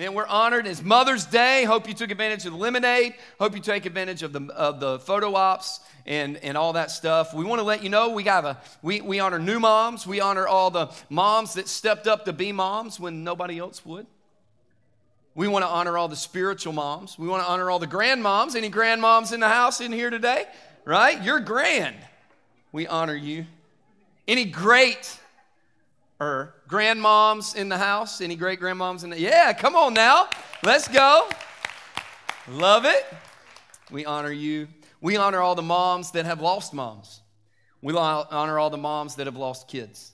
Man, we're honored. It's Mother's Day. Hope you took advantage of the lemonade. Hope you take advantage of the, of the photo ops and, and all that stuff. We want to let you know we got a we, we honor new moms. We honor all the moms that stepped up to be moms when nobody else would. We want to honor all the spiritual moms. We want to honor all the grandmoms. Any grandmoms in the house in here today? Right? You're grand. We honor you. Any great or grandmoms in the house? Any great grandmoms in the Yeah, come on now. Let's go. Love it. We honor you. We honor all the moms that have lost moms. We honor all the moms that have lost kids.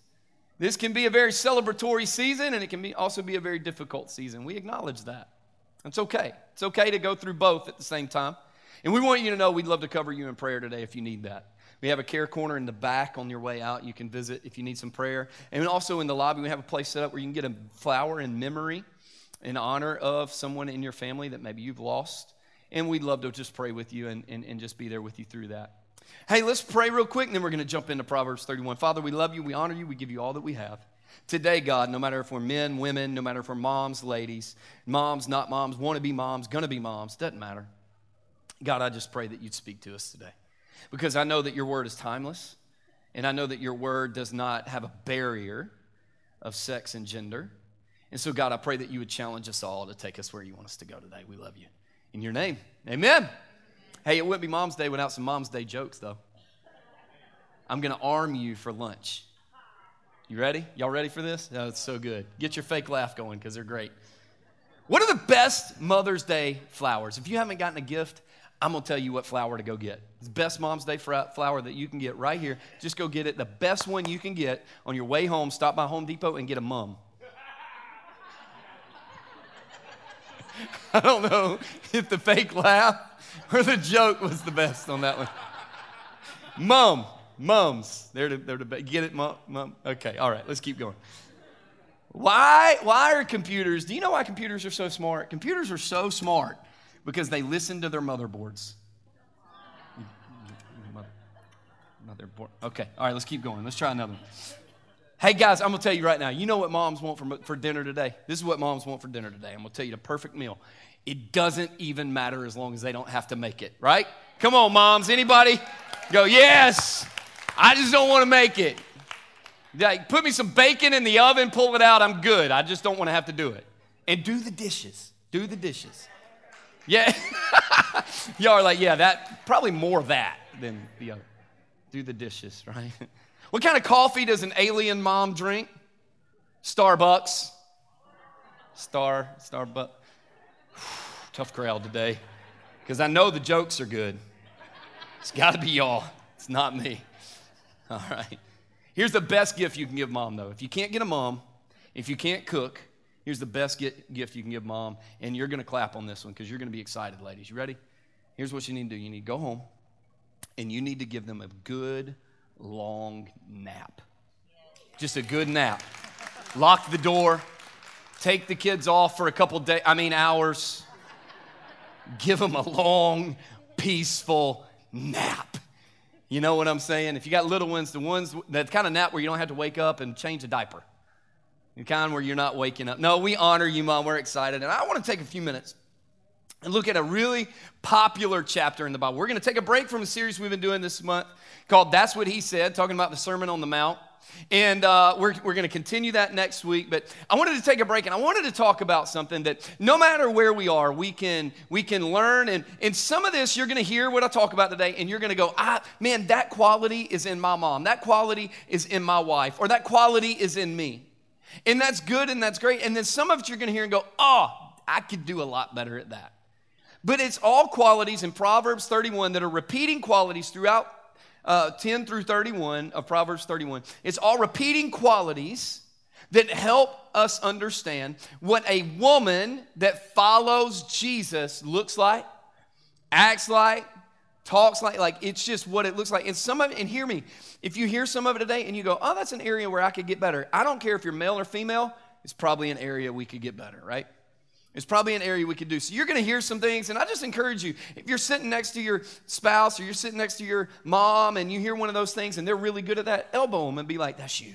This can be a very celebratory season and it can be also be a very difficult season. We acknowledge that. It's okay. It's okay to go through both at the same time. And we want you to know we'd love to cover you in prayer today if you need that. We have a care corner in the back on your way out. You can visit if you need some prayer. And also in the lobby, we have a place set up where you can get a flower in memory in honor of someone in your family that maybe you've lost. And we'd love to just pray with you and, and, and just be there with you through that. Hey, let's pray real quick, and then we're going to jump into Proverbs 31. Father, we love you, we honor you, we give you all that we have. Today, God, no matter if we're men, women, no matter if we're moms, ladies, moms, not moms, want to be moms, going to be moms, doesn't matter. God, I just pray that you'd speak to us today because I know that your word is timeless, and I know that your word does not have a barrier of sex and gender. And so, God, I pray that you would challenge us all to take us where you want us to go today. We love you. In your name, amen. Hey, it wouldn't be Mom's Day without some Mom's Day jokes, though. I'm going to arm you for lunch. You ready? Y'all ready for this? Oh, it's so good. Get your fake laugh going because they're great. What are the best Mother's Day flowers? If you haven't gotten a gift, I'm gonna tell you what flower to go get. It's the best Mom's Day flower that you can get right here. Just go get it. The best one you can get on your way home. Stop by Home Depot and get a mum. I don't know if the fake laugh or the joke was the best on that one. Mum, mums. They're the, they're the best. Get it, mum, mum? Okay, all right, let's keep going. Why, why are computers, do you know why computers are so smart? Computers are so smart because they listen to their motherboards. Motherboard. Okay, all right, let's keep going. Let's try another one. Hey guys, I'm gonna tell you right now, you know what moms want for, for dinner today? This is what moms want for dinner today. I'm gonna tell you the perfect meal. It doesn't even matter as long as they don't have to make it, right? Come on, moms. Anybody? Go, yes. I just don't wanna make it. Like, put me some bacon in the oven, pull it out, I'm good. I just don't wanna have to do it. And do the dishes. Do the dishes. Yeah. Y'all are like, yeah, that, probably more that than the other. Do the dishes, right? What kind of coffee does an alien mom drink? Starbucks. Star, Starbucks. Tough crowd today. Because I know the jokes are good. It's got to be y'all. It's not me. All right. Here's the best gift you can give mom, though. If you can't get a mom, if you can't cook, Here's the best gift you can give mom, and you're going to clap on this one because you're going to be excited, ladies. You ready? Here's what you need to do you need to go home, and you need to give them a good, long nap. Just a good nap. Lock the door, take the kids off for a couple days, I mean, hours. Give them a long, peaceful nap. You know what I'm saying? If you got little ones, the ones that kind of nap where you don't have to wake up and change a diaper the kind where you're not waking up. No, we honor you, Mom. We're excited. And I want to take a few minutes and look at a really popular chapter in the Bible. We're going to take a break from a series we've been doing this month called That's What He Said, talking about the Sermon on the Mount. And uh, we're, we're going to continue that next week. But I wanted to take a break and I wanted to talk about something that no matter where we are, we can, we can learn. And, and some of this, you're going to hear what I talk about today, and you're going to go, ah, man, that quality is in my mom. That quality is in my wife. Or that quality is in me. And that's good and that's great. And then some of it you're going to hear and go, oh, I could do a lot better at that. But it's all qualities in Proverbs 31 that are repeating qualities throughout uh, 10 through 31 of Proverbs 31. It's all repeating qualities that help us understand what a woman that follows Jesus looks like, acts like, talks like like it's just what it looks like. And some of it and hear me if you hear some of it today and you go oh that's an area where i could get better i don't care if you're male or female it's probably an area we could get better right? It's probably an area we could do. So you're going to hear some things and i just encourage you if you're sitting next to your spouse or you're sitting next to your mom and you hear one of those things and they're really good at that elbow them and be like that's you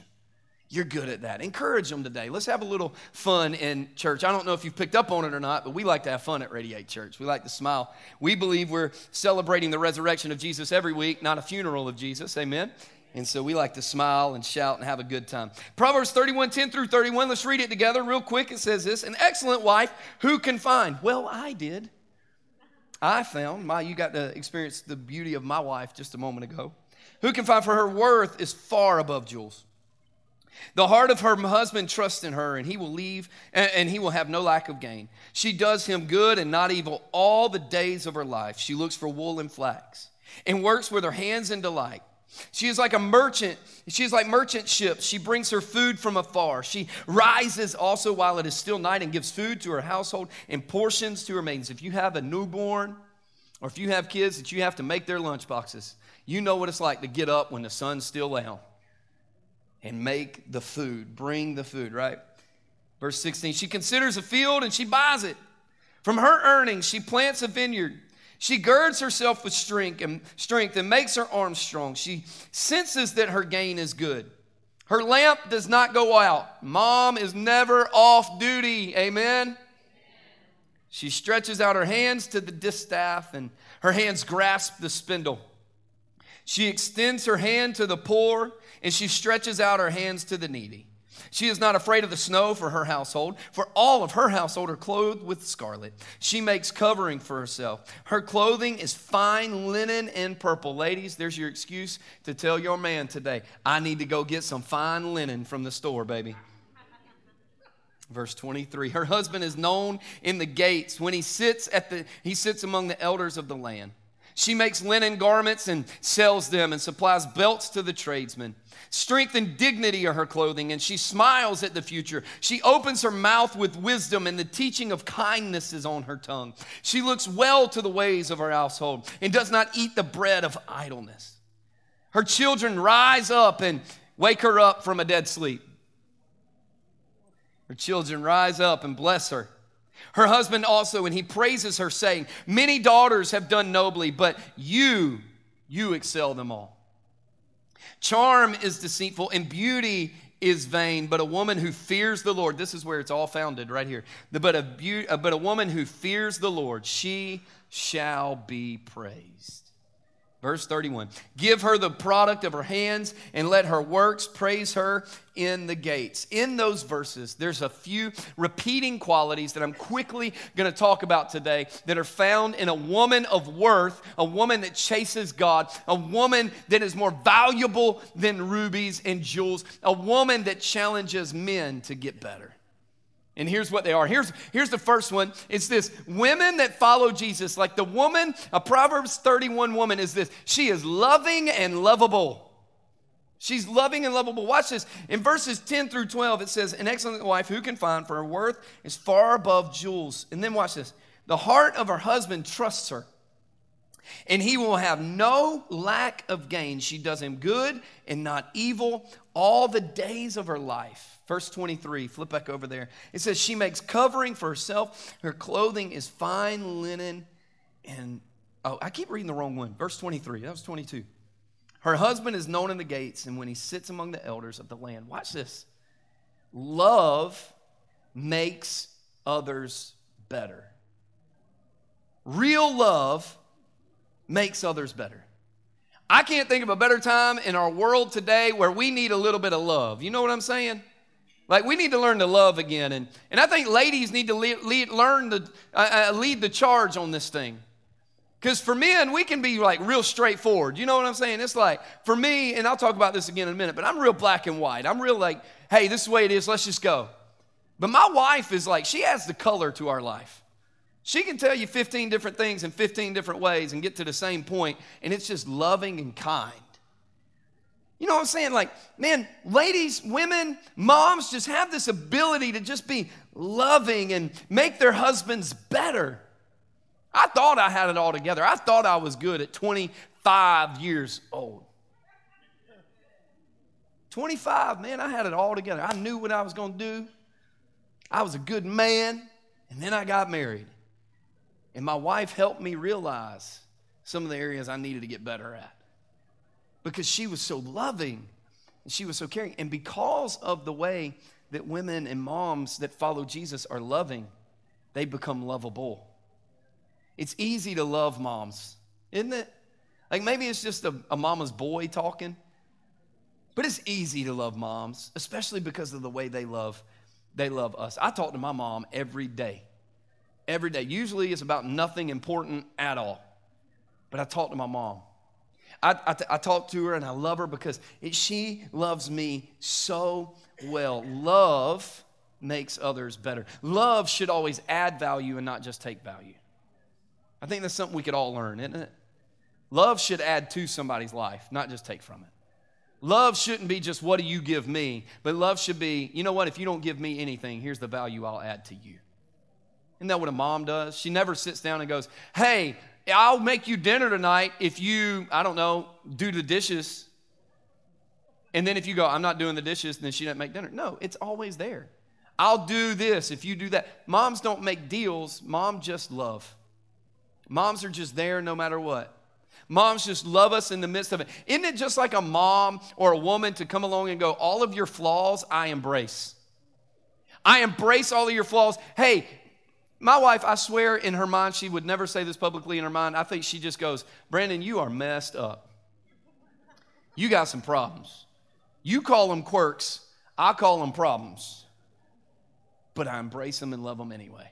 You're good at that. Encourage them today. Let's have a little fun in church. I don't know if you've picked up on it or not, but we like to have fun at Radiate Church. We like to smile. We believe we're celebrating the resurrection of Jesus every week, not a funeral of Jesus. Amen. And so we like to smile and shout and have a good time. Proverbs 31 10 through 31. Let's read it together real quick. It says this An excellent wife, who can find? Well, I did. I found, my, you got to experience the beauty of my wife just a moment ago. Who can find? For her worth is far above jewels. The heart of her husband trusts in her, and he will leave, and he will have no lack of gain. She does him good and not evil all the days of her life. She looks for wool and flax, and works with her hands in delight. She is like a merchant. She is like merchant ships. She brings her food from afar. She rises also while it is still night and gives food to her household and portions to her maidens. If you have a newborn, or if you have kids that you have to make their lunch boxes, you know what it's like to get up when the sun's still down and make the food, bring the food, right? Verse 16, she considers a field and she buys it. From her earnings, she plants a vineyard. She girds herself with strength and strength and makes her arms strong. She senses that her gain is good. Her lamp does not go out. Mom is never off duty. Amen. She stretches out her hands to the distaff and her hands grasp the spindle. She extends her hand to the poor and she stretches out her hands to the needy. She is not afraid of the snow for her household, for all of her household are clothed with scarlet. She makes covering for herself. Her clothing is fine linen and purple. Ladies, there's your excuse to tell your man today, I need to go get some fine linen from the store, baby. Verse 23 Her husband is known in the gates when he sits at the he sits among the elders of the land. She makes linen garments and sells them and supplies belts to the tradesmen. Strength and dignity are her clothing, and she smiles at the future. She opens her mouth with wisdom, and the teaching of kindness is on her tongue. She looks well to the ways of her household and does not eat the bread of idleness. Her children rise up and wake her up from a dead sleep. Her children rise up and bless her. Her husband also, and he praises her, saying, Many daughters have done nobly, but you, you excel them all. Charm is deceitful, and beauty is vain, but a woman who fears the Lord, this is where it's all founded right here. But a, be- uh, but a woman who fears the Lord, she shall be praised. Verse 31 Give her the product of her hands and let her works praise her in the gates. In those verses, there's a few repeating qualities that I'm quickly going to talk about today that are found in a woman of worth, a woman that chases God, a woman that is more valuable than rubies and jewels, a woman that challenges men to get better. And here's what they are. Here's, here's the first one. It's this women that follow Jesus, like the woman, a Proverbs 31 woman is this. She is loving and lovable. She's loving and lovable. Watch this. In verses 10 through 12, it says, An excellent wife who can find, for her worth is far above jewels. And then watch this. The heart of her husband trusts her, and he will have no lack of gain. She does him good and not evil all the days of her life. Verse 23, flip back over there. It says, She makes covering for herself. Her clothing is fine linen. And, oh, I keep reading the wrong one. Verse 23, that was 22. Her husband is known in the gates, and when he sits among the elders of the land, watch this. Love makes others better. Real love makes others better. I can't think of a better time in our world today where we need a little bit of love. You know what I'm saying? Like we need to learn to love again, and and I think ladies need to lead, lead learn the uh, uh, lead the charge on this thing. Because for men, we can be like real straightforward. You know what I'm saying? It's like for me, and I'll talk about this again in a minute. But I'm real black and white. I'm real like, hey, this is the way it is. Let's just go. But my wife is like, she adds the color to our life. She can tell you 15 different things in 15 different ways and get to the same point, and it's just loving and kind. You know what I'm saying? Like, man, ladies, women, moms just have this ability to just be loving and make their husbands better. I thought I had it all together. I thought I was good at 25 years old. 25, man, I had it all together. I knew what I was going to do. I was a good man. And then I got married. And my wife helped me realize some of the areas I needed to get better at because she was so loving She was so caring. And because of the way that women and moms that follow Jesus are loving, they become lovable. It's easy to love moms, isn't it? Like maybe it's just a, a mama's boy talking, but it's easy to love moms, especially because of the way they love they love us. I talk to my mom every day. Every day. Usually it's about nothing important at all. But I talk to my mom. I, I, I talk to her and I love her because it, she loves me so well. Love makes others better. Love should always add value and not just take value. I think that's something we could all learn, isn't it? Love should add to somebody's life, not just take from it. Love shouldn't be just what do you give me, but love should be, you know what, if you don't give me anything, here's the value I'll add to you. Isn't that what a mom does? She never sits down and goes, hey, I'll make you dinner tonight if you, I don't know, do the dishes. And then if you go, I'm not doing the dishes, then she doesn't make dinner. No, it's always there. I'll do this if you do that. Moms don't make deals, mom just love. Moms are just there no matter what. Moms just love us in the midst of it. Isn't it just like a mom or a woman to come along and go, All of your flaws, I embrace. I embrace all of your flaws. Hey, my wife, I swear in her mind, she would never say this publicly in her mind. I think she just goes, Brandon, you are messed up. You got some problems. You call them quirks, I call them problems. But I embrace them and love them anyway.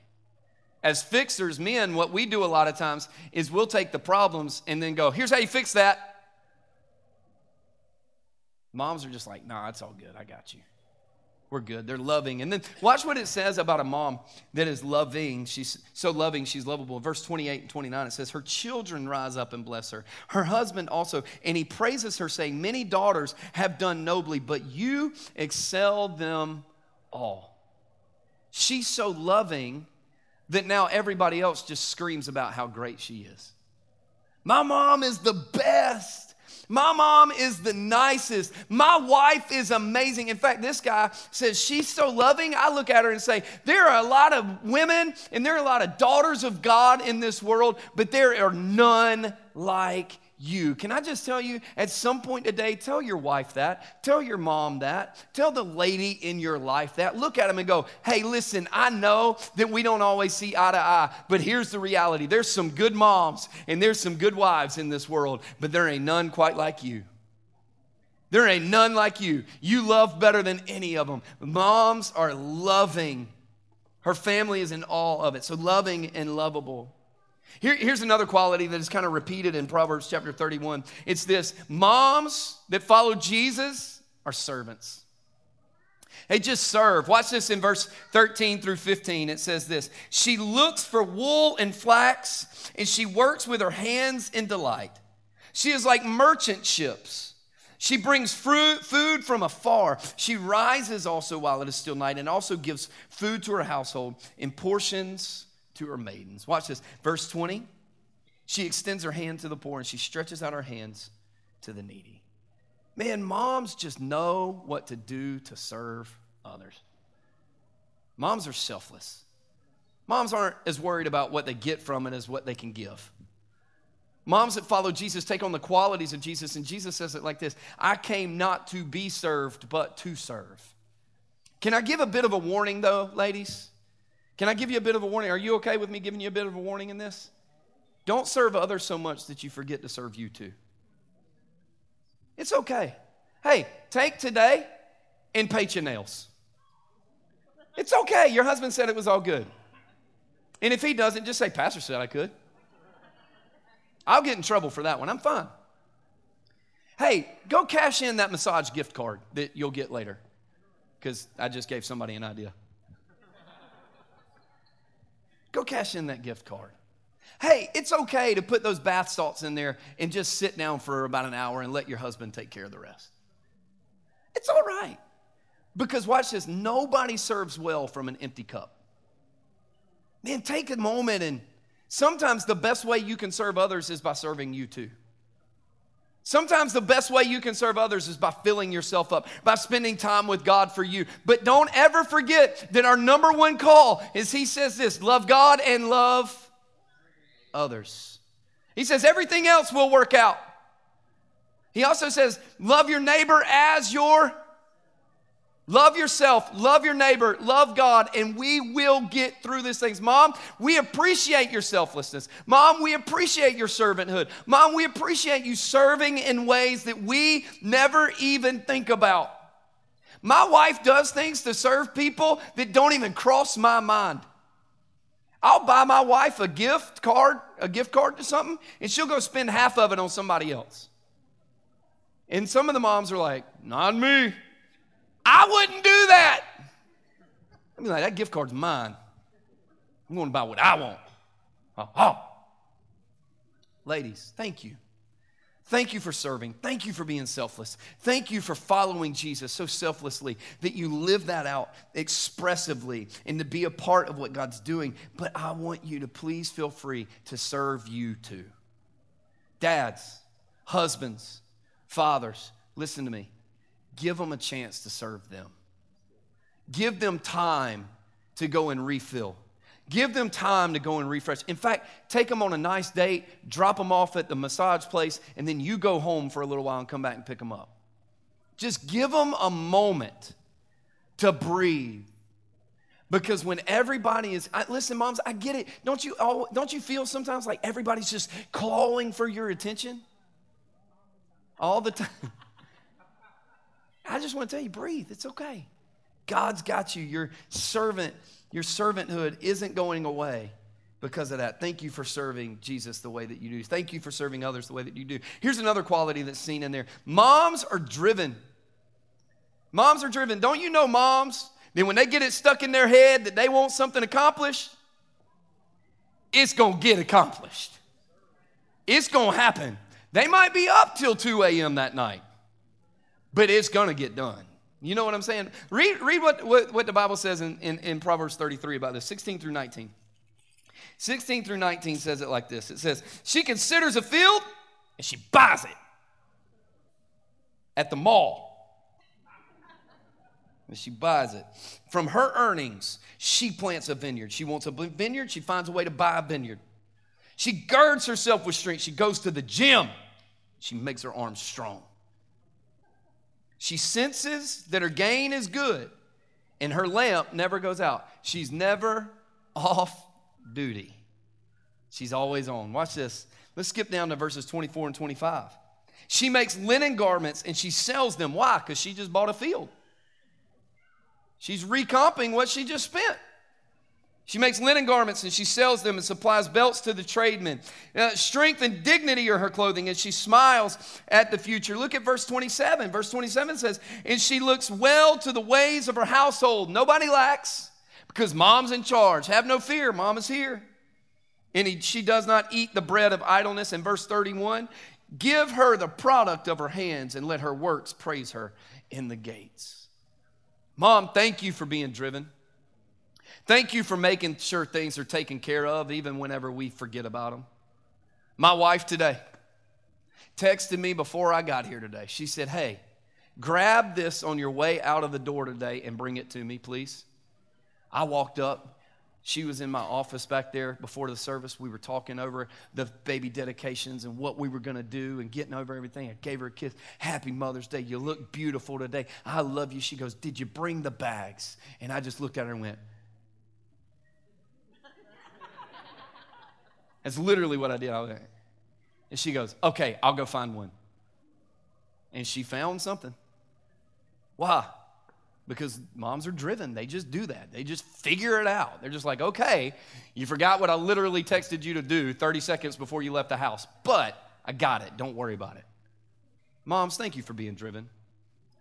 As fixers, men, what we do a lot of times is we'll take the problems and then go, here's how you fix that. Moms are just like, nah, it's all good. I got you. We're good. They're loving. And then watch what it says about a mom that is loving. She's so loving, she's lovable. Verse 28 and 29, it says, Her children rise up and bless her. Her husband also. And he praises her, saying, Many daughters have done nobly, but you excel them all. She's so loving that now everybody else just screams about how great she is. My mom is the best. My mom is the nicest. My wife is amazing. In fact, this guy says she's so loving. I look at her and say, There are a lot of women and there are a lot of daughters of God in this world, but there are none like you. Can I just tell you, at some point today, tell your wife that, tell your mom that, tell the lady in your life that. Look at them and go, hey, listen, I know that we don't always see eye to eye, but here's the reality there's some good moms and there's some good wives in this world, but there ain't none quite like you. There ain't none like you. You love better than any of them. Moms are loving. Her family is in all of it. So loving and lovable. Here, here's another quality that is kind of repeated in Proverbs chapter 31. It's this moms that follow Jesus are servants. They just serve. Watch this in verse 13 through 15. It says this She looks for wool and flax, and she works with her hands in delight. She is like merchant ships. She brings fruit, food from afar. She rises also while it is still night and also gives food to her household in portions to her maidens. Watch this. Verse 20. She extends her hand to the poor and she stretches out her hands to the needy. Man, moms just know what to do to serve others. Moms are selfless. Moms aren't as worried about what they get from it as what they can give. Moms that follow Jesus take on the qualities of Jesus, and Jesus says it like this I came not to be served, but to serve. Can I give a bit of a warning, though, ladies? Can I give you a bit of a warning? Are you okay with me giving you a bit of a warning in this? Don't serve others so much that you forget to serve you too. It's okay. Hey, take today and paint your nails. It's okay. Your husband said it was all good. And if he doesn't, just say, Pastor said I could. I'll get in trouble for that one. I'm fine. Hey, go cash in that massage gift card that you'll get later because I just gave somebody an idea. Go cash in that gift card. Hey, it's okay to put those bath salts in there and just sit down for about an hour and let your husband take care of the rest. It's all right. Because watch this nobody serves well from an empty cup. Man, take a moment and sometimes the best way you can serve others is by serving you too. Sometimes the best way you can serve others is by filling yourself up, by spending time with God for you. But don't ever forget that our number one call is He says this love God and love others. He says everything else will work out. He also says, love your neighbor as your Love yourself, love your neighbor, love God, and we will get through these things. Mom, we appreciate your selflessness. Mom, we appreciate your servanthood. Mom, we appreciate you serving in ways that we never even think about. My wife does things to serve people that don't even cross my mind. I'll buy my wife a gift card, a gift card to something, and she'll go spend half of it on somebody else. And some of the moms are like, not me. I wouldn't do that. I'd be like, that gift card's mine. I'm going to buy what I want. Oh. Ladies, thank you. Thank you for serving. Thank you for being selfless. Thank you for following Jesus so selflessly that you live that out expressively and to be a part of what God's doing. But I want you to please feel free to serve you too. Dads, husbands, fathers, listen to me give them a chance to serve them. Give them time to go and refill. Give them time to go and refresh. In fact, take them on a nice date, drop them off at the massage place, and then you go home for a little while and come back and pick them up. Just give them a moment to breathe. Because when everybody is, I, listen, moms, I get it. Don't you, all, don't you feel sometimes like everybody's just clawing for your attention? All the time. I just want to tell you, breathe. It's okay. God's got you. Your servant, your servanthood isn't going away because of that. Thank you for serving Jesus the way that you do. Thank you for serving others the way that you do. Here's another quality that's seen in there moms are driven. Moms are driven. Don't you know moms? Then when they get it stuck in their head that they want something accomplished, it's going to get accomplished. It's going to happen. They might be up till 2 a.m. that night but it's going to get done. You know what I'm saying? Read, read what, what, what the Bible says in, in, in Proverbs 33 about this 16 through 19. 16 through 19 says it like this it says, She considers a field and she buys it at the mall. And she buys it. From her earnings, she plants a vineyard. She wants a vineyard, she finds a way to buy a vineyard. She girds herself with strength. She goes to the gym. She makes her arms strong. She senses that her gain is good, and her lamp never goes out. She's never off duty. She's always on. Watch this. Let's skip down to verses 24 and 25. She makes linen garments and she sells them. Why? Because she just bought a field. She's recomping what she just spent. She makes linen garments and she sells them and supplies belts to the tradesmen. Uh, strength and dignity are her clothing, and she smiles at the future. Look at verse 27. Verse 27 says, And she looks well to the ways of her household. Nobody lacks because mom's in charge. Have no fear, mom is here. And he, she does not eat the bread of idleness. In verse 31, give her the product of her hands and let her works praise her in the gates. Mom, thank you for being driven. Thank you for making sure things are taken care of, even whenever we forget about them. My wife today texted me before I got here today. She said, Hey, grab this on your way out of the door today and bring it to me, please. I walked up. She was in my office back there before the service. We were talking over the baby dedications and what we were going to do and getting over everything. I gave her a kiss. Happy Mother's Day. You look beautiful today. I love you. She goes, Did you bring the bags? And I just looked at her and went, That's literally what I did. I and she goes, Okay, I'll go find one. And she found something. Why? Because moms are driven. They just do that. They just figure it out. They're just like, okay, you forgot what I literally texted you to do 30 seconds before you left the house, but I got it. Don't worry about it. Moms, thank you for being driven.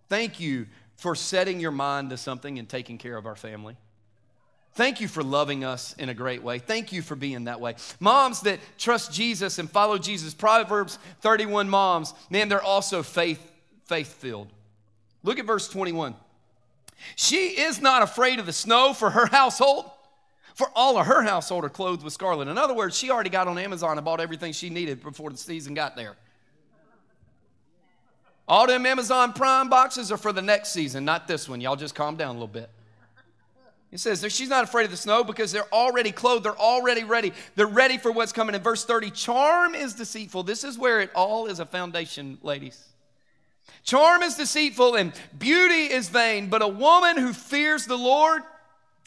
Thank you for setting your mind to something and taking care of our family. Thank you for loving us in a great way. Thank you for being that way. Moms that trust Jesus and follow Jesus, Proverbs 31 moms, man, they're also faith faith filled. Look at verse 21. She is not afraid of the snow for her household, for all of her household are clothed with scarlet. In other words, she already got on Amazon and bought everything she needed before the season got there. All them Amazon Prime boxes are for the next season, not this one. Y'all just calm down a little bit. It says she's not afraid of the snow because they're already clothed, they're already ready. They're ready for what's coming. In verse 30, charm is deceitful. This is where it all is a foundation, ladies. Charm is deceitful and beauty is vain, but a woman who fears the Lord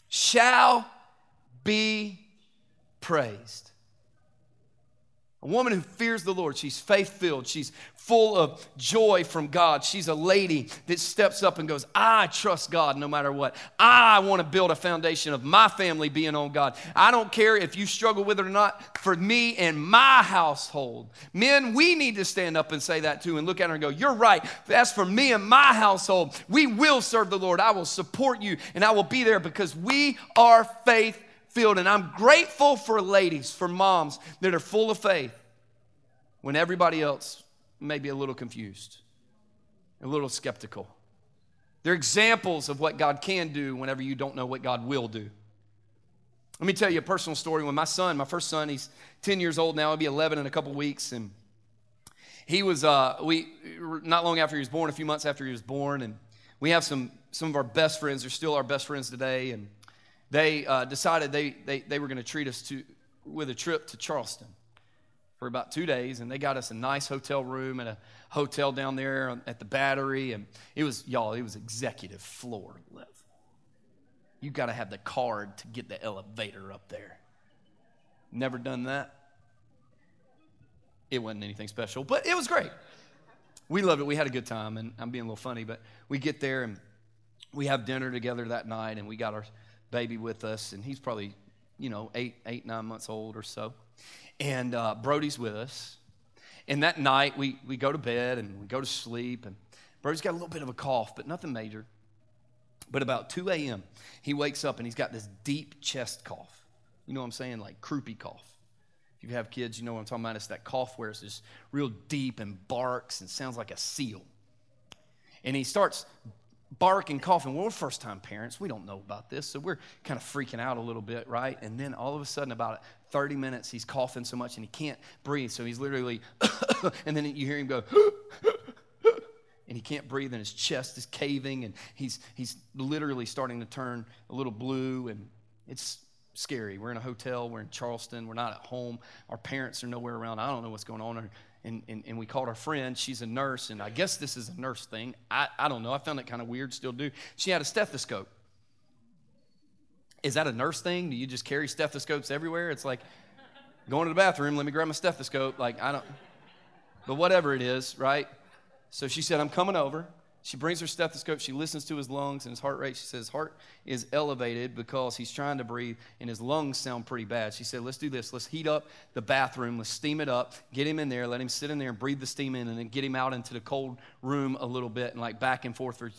shall be praised. A woman who fears the Lord, she's faith filled, she's full of joy from God. She's a lady that steps up and goes, I trust God no matter what. I want to build a foundation of my family being on God. I don't care if you struggle with it or not, for me and my household. Men, we need to stand up and say that too and look at her and go, You're right. As for me and my household, we will serve the Lord. I will support you and I will be there because we are faith And I'm grateful for ladies, for moms that are full of faith when everybody else may be a little confused, a little skeptical. They're examples of what God can do whenever you don't know what God will do. Let me tell you a personal story. When my son, my first son, he's 10 years old now, he'll be 11 in a couple weeks, and he was, uh, we, not long after he was born, a few months after he was born, and we have some, some of our best friends, they're still our best friends today, and they uh, decided they, they, they were going to treat us to, with a trip to Charleston for about two days, and they got us a nice hotel room at a hotel down there at the Battery, and it was y'all, it was executive floor level. You got to have the card to get the elevator up there. Never done that. It wasn't anything special, but it was great. We loved it. We had a good time, and I'm being a little funny, but we get there and we have dinner together that night, and we got our baby with us, and he's probably, you know, eight, eight, nine months old or so. And uh, Brody's with us. And that night, we, we go to bed and we go to sleep. And Brody's got a little bit of a cough, but nothing major. But about 2 a.m., he wakes up and he's got this deep chest cough. You know what I'm saying? Like croupy cough. If you have kids, you know what I'm talking about. It's that cough where it's just real deep and barks and sounds like a seal. And he starts barking, coughing. Well, we're first time parents. We don't know about this. So we're kind of freaking out a little bit, right? And then all of a sudden, about 30 minutes, he's coughing so much and he can't breathe. So he's literally, and then you hear him go, and he can't breathe and his chest is caving and he's, he's literally starting to turn a little blue and it's scary. We're in a hotel, we're in Charleston, we're not at home. Our parents are nowhere around. I don't know what's going on and, and, and we called our friend. She's a nurse, and I guess this is a nurse thing. I, I don't know. I found it kind of weird, still do. She had a stethoscope. Is that a nurse thing? Do you just carry stethoscopes everywhere? It's like going to the bathroom, let me grab my stethoscope. Like, I don't, but whatever it is, right? So she said, I'm coming over. She brings her stethoscope. She listens to his lungs and his heart rate. She says, heart is elevated because he's trying to breathe and his lungs sound pretty bad. She said, Let's do this. Let's heat up the bathroom. Let's steam it up. Get him in there. Let him sit in there and breathe the steam in and then get him out into the cold room a little bit and like back and forth for a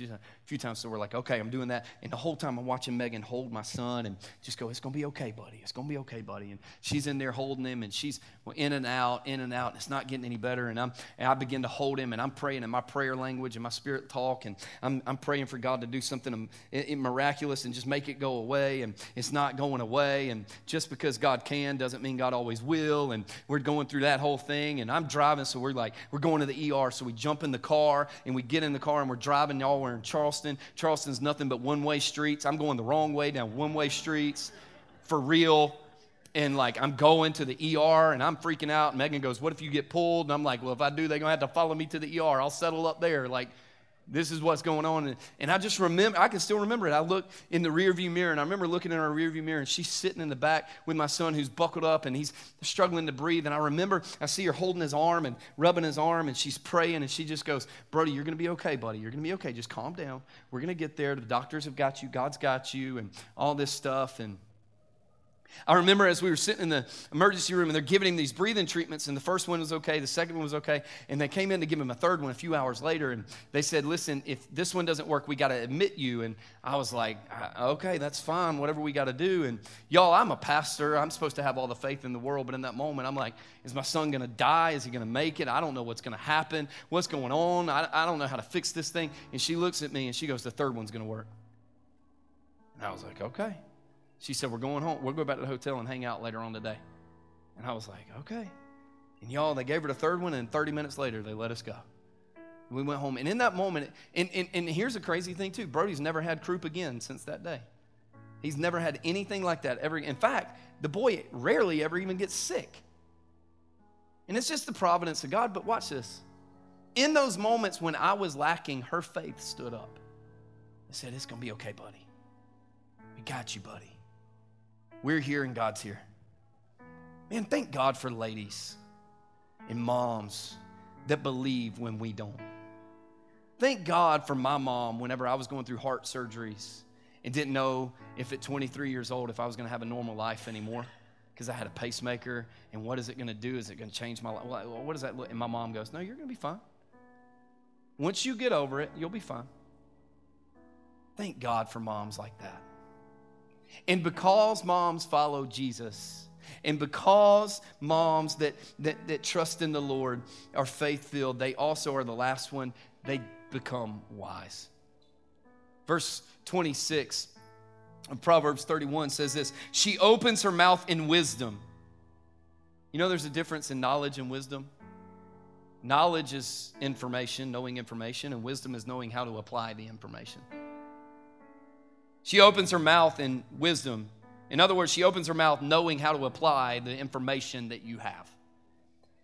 few times. So we're like, Okay, I'm doing that. And the whole time I'm watching Megan hold my son and just go, It's to be okay, buddy. It's to be okay, buddy. And she's in there holding him and she's in and out, in and out. And it's not getting any better. And, I'm, and I begin to hold him and I'm praying in my prayer language and my spirit talk. And I'm, I'm praying for God to do something miraculous and just make it go away. And it's not going away. And just because God can doesn't mean God always will. And we're going through that whole thing. And I'm driving, so we're like, we're going to the ER. So we jump in the car and we get in the car and we're driving. Y'all, we're in Charleston. Charleston's nothing but one way streets. I'm going the wrong way down one way streets for real and like I'm going to the ER and I'm freaking out. And Megan goes, What if you get pulled? And I'm like, Well, if I do, they're gonna have to follow me to the ER. I'll settle up there. Like, this is what's going on. And, and I just remember, I can still remember it. I look in the rearview mirror, and I remember looking in our rearview mirror, and she's sitting in the back with my son who's buckled up and he's struggling to breathe. And I remember I see her holding his arm and rubbing his arm, and she's praying, and she just goes, Brody, you're going to be okay, buddy. You're going to be okay. Just calm down. We're going to get there. The doctors have got you, God's got you, and all this stuff. And I remember as we were sitting in the emergency room and they're giving him these breathing treatments, and the first one was okay, the second one was okay, and they came in to give him a third one a few hours later, and they said, Listen, if this one doesn't work, we got to admit you. And I was like, uh, Okay, that's fine, whatever we got to do. And y'all, I'm a pastor. I'm supposed to have all the faith in the world, but in that moment, I'm like, Is my son going to die? Is he going to make it? I don't know what's going to happen. What's going on? I, I don't know how to fix this thing. And she looks at me and she goes, The third one's going to work. And I was like, Okay. She said, We're going home. We'll go back to the hotel and hang out later on today. And I was like, Okay. And y'all, they gave her the third one, and 30 minutes later, they let us go. We went home. And in that moment, and, and, and here's a crazy thing, too Brody's never had croup again since that day. He's never had anything like that ever. In fact, the boy rarely ever even gets sick. And it's just the providence of God. But watch this. In those moments when I was lacking, her faith stood up and said, It's going to be okay, buddy. We got you, buddy. We're here and God's here. Man, thank God for ladies and moms that believe when we don't. Thank God for my mom whenever I was going through heart surgeries and didn't know if at 23 years old if I was going to have a normal life anymore because I had a pacemaker and what is it going to do? Is it going to change my life? What does that look? And my mom goes, No, you're going to be fine. Once you get over it, you'll be fine. Thank God for moms like that. And because moms follow Jesus, and because moms that, that, that trust in the Lord are faith filled, they also are the last one, they become wise. Verse 26 of Proverbs 31 says this She opens her mouth in wisdom. You know, there's a difference in knowledge and wisdom. Knowledge is information, knowing information, and wisdom is knowing how to apply the information. She opens her mouth in wisdom. In other words, she opens her mouth knowing how to apply the information that you have.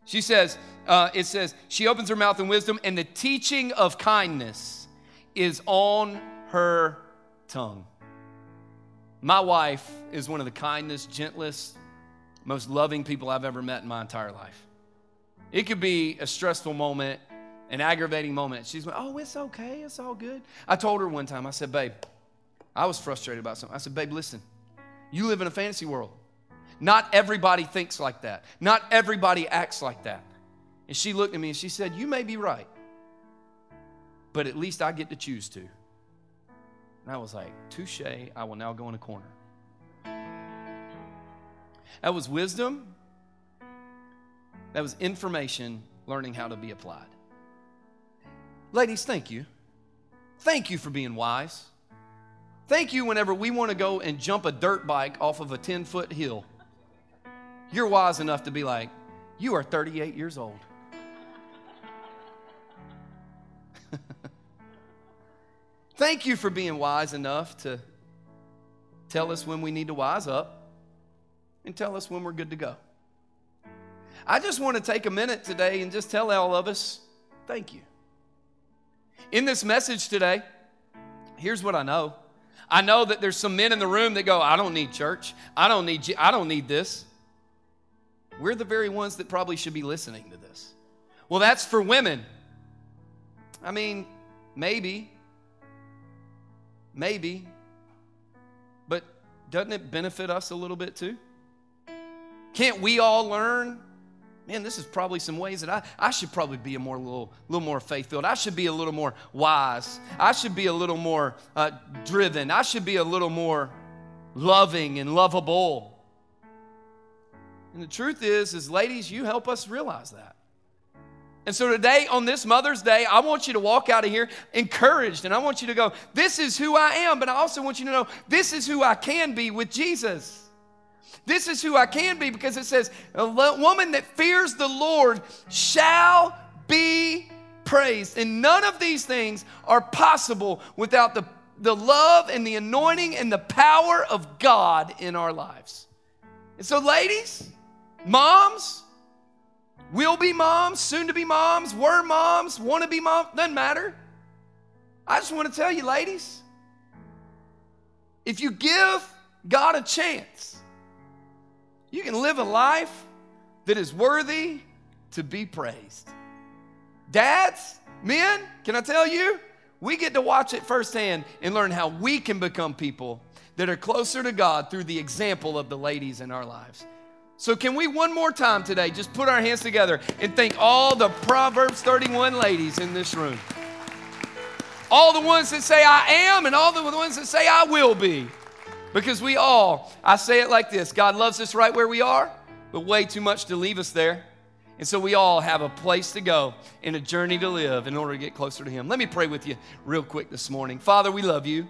She says, uh, it says, she opens her mouth in wisdom, and the teaching of kindness is on her tongue. My wife is one of the kindest, gentlest, most loving people I've ever met in my entire life. It could be a stressful moment, an aggravating moment. She's like, oh, it's okay, it's all good. I told her one time, I said, babe, I was frustrated about something. I said, babe, listen, you live in a fantasy world. Not everybody thinks like that. Not everybody acts like that. And she looked at me and she said, You may be right, but at least I get to choose to. And I was like, Touche, I will now go in a corner. That was wisdom. That was information learning how to be applied. Ladies, thank you. Thank you for being wise. Thank you whenever we want to go and jump a dirt bike off of a 10 foot hill. You're wise enough to be like, You are 38 years old. Thank you for being wise enough to tell us when we need to wise up and tell us when we're good to go. I just want to take a minute today and just tell all of us thank you. In this message today, here's what I know I know that there's some men in the room that go, I don't need church. I don't need, I don't need this. We're the very ones that probably should be listening to this. Well, that's for women. I mean, maybe. Maybe. But doesn't it benefit us a little bit too? Can't we all learn man, this is probably some ways that I, I should probably be a more little, little more faith filled. I should be a little more wise. I should be a little more uh, driven. I should be a little more loving and lovable. And the truth is, is ladies, you help us realize that. And so today, on this Mother's Day, I want you to walk out of here encouraged. And I want you to go, This is who I am. But I also want you to know, This is who I can be with Jesus. This is who I can be because it says, a woman that fears the Lord shall be praised. And none of these things are possible without the, the love and the anointing and the power of God in our lives. And so, ladies, moms, will be moms, soon to be moms, were moms, want to be moms, doesn't matter. I just want to tell you, ladies, if you give God a chance, you can live a life that is worthy to be praised. Dads, men, can I tell you? We get to watch it firsthand and learn how we can become people that are closer to God through the example of the ladies in our lives. So, can we one more time today just put our hands together and thank all the Proverbs 31 ladies in this room? All the ones that say, I am, and all the ones that say, I will be. Because we all, I say it like this God loves us right where we are, but way too much to leave us there. And so we all have a place to go and a journey to live in order to get closer to Him. Let me pray with you real quick this morning. Father, we love you.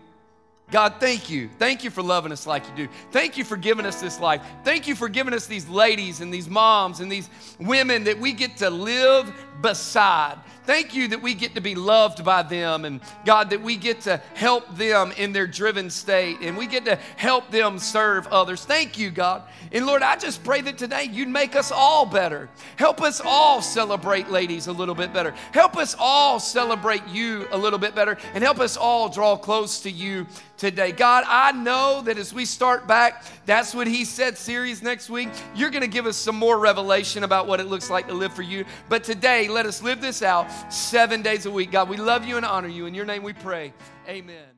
God, thank you. Thank you for loving us like you do. Thank you for giving us this life. Thank you for giving us these ladies and these moms and these women that we get to live beside. Thank you that we get to be loved by them and God, that we get to help them in their driven state and we get to help them serve others. Thank you, God. And Lord, I just pray that today you'd make us all better. Help us all celebrate ladies a little bit better. Help us all celebrate you a little bit better and help us all draw close to you today. God, I know that as we start back, that's what He said series next week. You're going to give us some more revelation about what it looks like to live for you. But today, let us live this out seven days a week. God, we love you and honor you. In your name we pray. Amen.